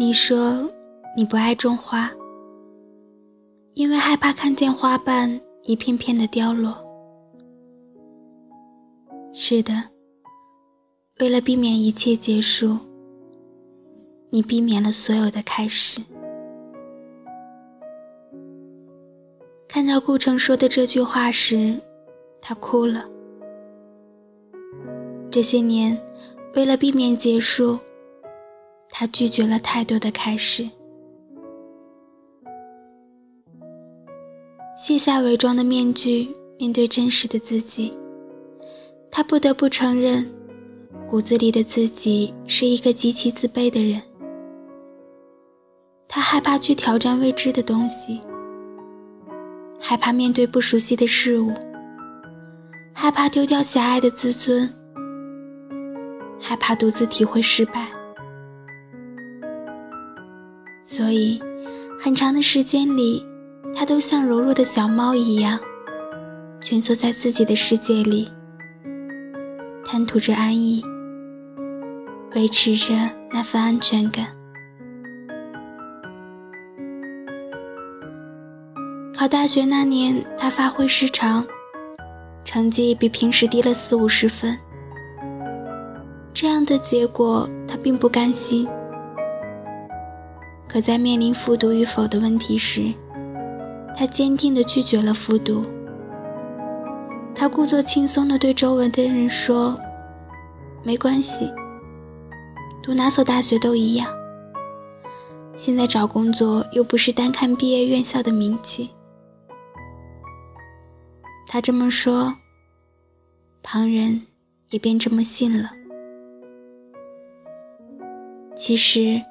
你说你不爱种花，因为害怕看见花瓣一片片的凋落。是的，为了避免一切结束，你避免了所有的开始。看到顾城说的这句话时，他哭了。这些年，为了避免结束。他拒绝了太多的开始，卸下伪装的面具，面对真实的自己。他不得不承认，骨子里的自己是一个极其自卑的人。他害怕去挑战未知的东西，害怕面对不熟悉的事物，害怕丢掉狭隘的自尊，害怕独自体会失败。所以，很长的时间里，他都像柔弱的小猫一样，蜷缩在自己的世界里，贪图着安逸，维持着那份安全感。考大学那年，他发挥失常，成绩比平时低了四五十分。这样的结果，他并不甘心。可在面临复读与否的问题时，他坚定地拒绝了复读。他故作轻松地对周围的人说：“没关系，读哪所大学都一样。现在找工作又不是单看毕业院校的名气。”他这么说，旁人也便这么信了。其实。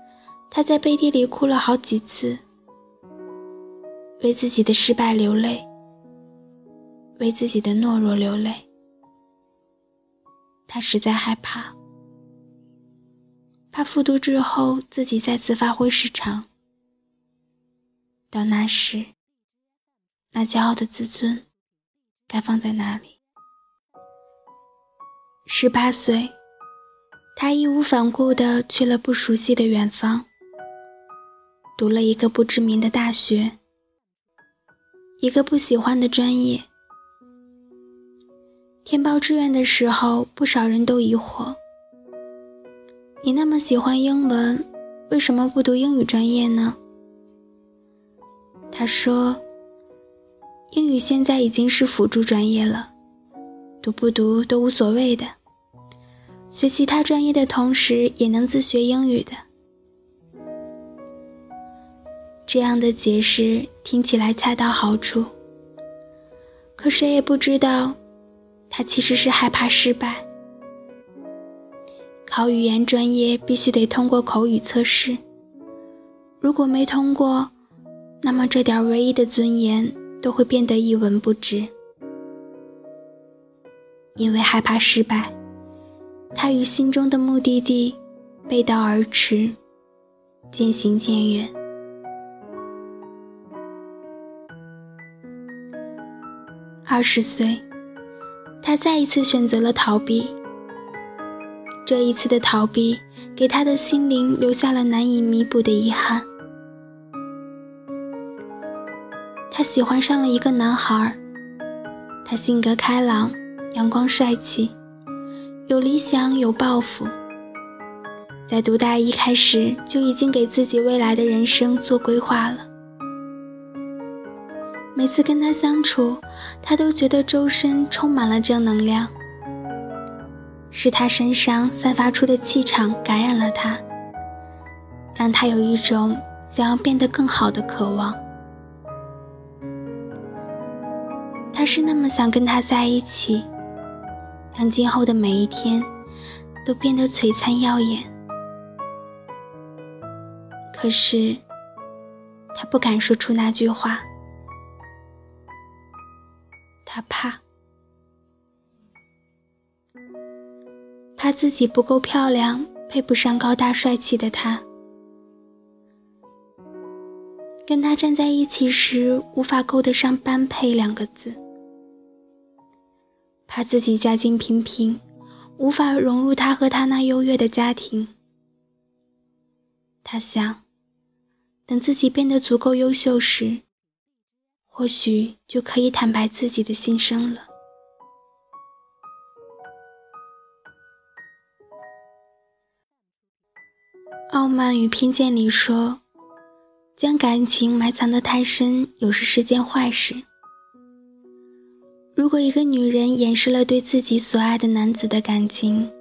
他在背地里哭了好几次，为自己的失败流泪，为自己的懦弱流泪。他实在害怕，怕复读之后自己再次发挥失常。到那时，那骄傲的自尊该放在哪里？十八岁，他义无反顾地去了不熟悉的远方。读了一个不知名的大学，一个不喜欢的专业。填报志愿的时候，不少人都疑惑：你那么喜欢英文，为什么不读英语专业呢？他说：“英语现在已经是辅助专业了，读不读都无所谓的。学其他专业的同时，也能自学英语的。”这样的解释听起来恰到好处，可谁也不知道，他其实是害怕失败。考语言专业必须得通过口语测试，如果没通过，那么这点唯一的尊严都会变得一文不值。因为害怕失败，他与心中的目的地背道而驰，渐行渐远。二十岁，他再一次选择了逃避。这一次的逃避，给他的心灵留下了难以弥补的遗憾。他喜欢上了一个男孩，他性格开朗、阳光帅气，有理想、有抱负。在读大一开始，就已经给自己未来的人生做规划了。每次跟他相处，他都觉得周身充满了正能量。是他身上散发出的气场感染了他，让他有一种想要变得更好的渴望。他是那么想跟他在一起，让今后的每一天都变得璀璨耀眼。可是，他不敢说出那句话。他怕，怕自己不够漂亮，配不上高大帅气的他。跟他站在一起时，无法够得上“般配”两个字。怕自己家境平平，无法融入他和他那优越的家庭。他想，等自己变得足够优秀时，或许就可以坦白自己的心声了。《傲慢与偏见》里说：“将感情埋藏得太深，有时是件坏事。如果一个女人掩饰了对自己所爱的男子的感情，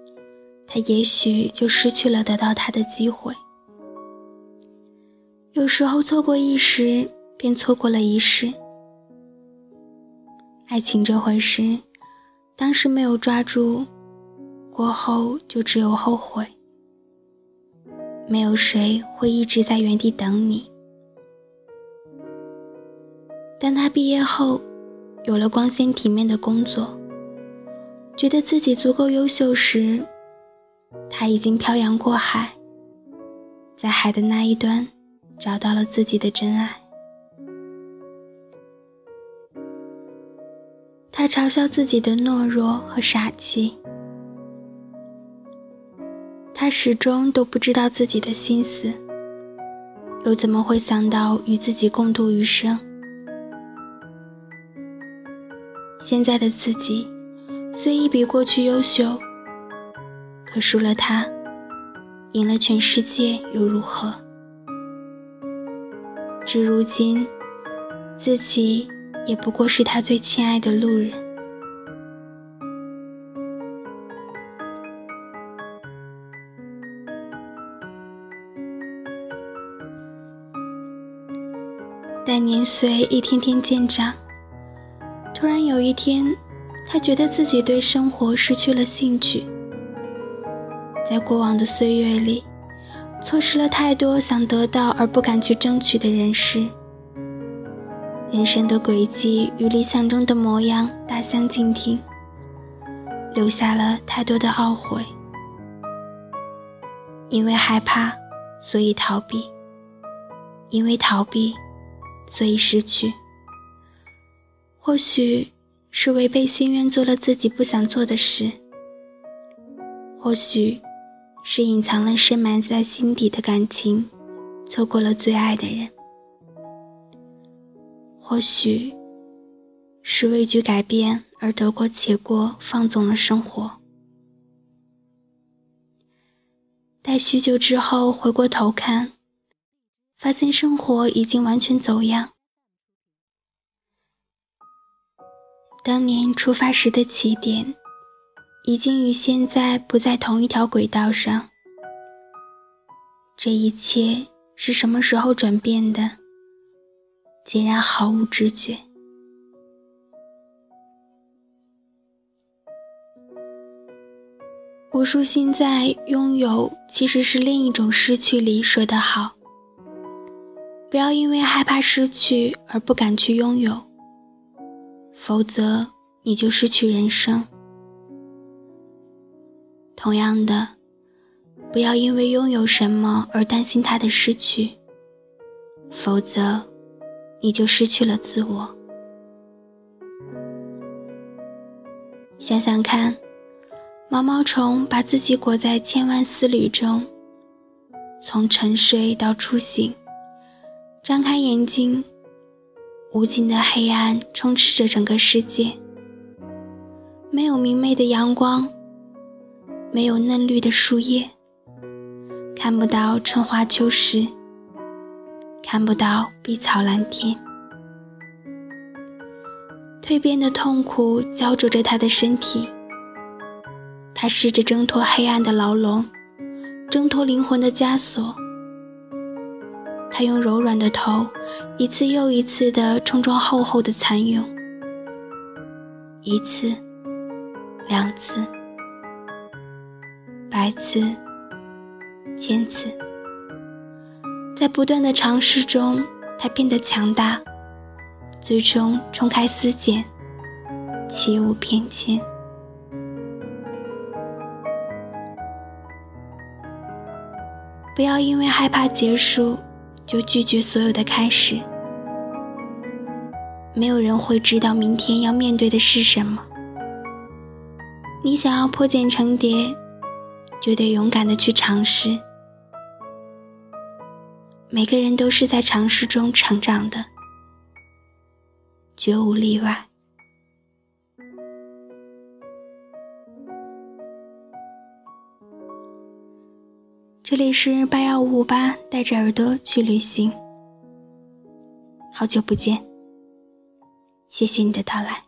她也许就失去了得到他的机会。有时候错过一时，便错过了一世。爱情这回事，当时没有抓住，过后就只有后悔。”没有谁会一直在原地等你。当他毕业后，有了光鲜体面的工作，觉得自己足够优秀时，他已经漂洋过海，在海的那一端找到了自己的真爱。他嘲笑自己的懦弱和傻气。他始终都不知道自己的心思，又怎么会想到与自己共度余生？现在的自己虽已比过去优秀，可输了他，赢了全世界又如何？至如今，自己也不过是他最亲爱的路人。待年岁一天天渐长，突然有一天，他觉得自己对生活失去了兴趣。在过往的岁月里，错失了太多想得到而不敢去争取的人事。人生的轨迹与理想中的模样大相径庭，留下了太多的懊悔。因为害怕，所以逃避；因为逃避。所以失去，或许是违背心愿做了自己不想做的事，或许是隐藏了深埋在心底的感情，错过了最爱的人，或许是畏惧改变而得过且过，放纵了生活。待许久之后回过头看。发现生活已经完全走样，当年出发时的起点，已经与现在不在同一条轨道上。这一切是什么时候转变的？竟然毫无知觉。吴淑欣在《拥有其实是另一种失去》里说得好。不要因为害怕失去而不敢去拥有，否则你就失去人生。同样的，不要因为拥有什么而担心它的失去，否则你就失去了自我。想想看，毛毛虫把自己裹在千万丝缕中，从沉睡到初醒。张开眼睛，无尽的黑暗充斥着整个世界。没有明媚的阳光，没有嫩绿的树叶，看不到春花秋实，看不到碧草蓝天。蜕变的痛苦焦灼着他的身体，他试着挣脱黑暗的牢笼，挣脱灵魂的枷锁。他用柔软的头，一次又一次地冲撞厚厚的蚕蛹，一次，两次，百次，千次，在不断的尝试中，他变得强大，最终冲开丝茧，起舞翩跹。不要因为害怕结束。就拒绝所有的开始。没有人会知道明天要面对的是什么。你想要破茧成蝶，就得勇敢的去尝试。每个人都是在尝试中成长的，绝无例外。这里是八幺五五八，带着耳朵去旅行。好久不见，谢谢你的到来。